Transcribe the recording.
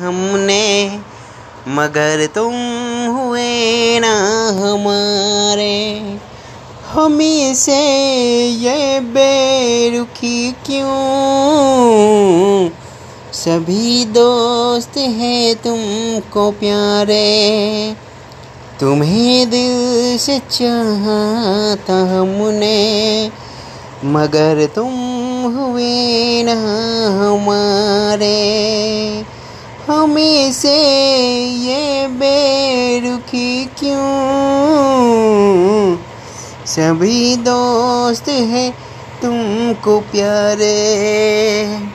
हमने, मगर तुम हुए ना हमारे। हमी से ये बेरुखी क्यों? सभी दोस्त हैं तुमको प्यारे। तुम्हें दिल से चाहा था हमने, मगर तुम हुए ना हमारे। हमें से ये बेरुखी क्यों? सभी दोस्त हैं तुमको प्यारे।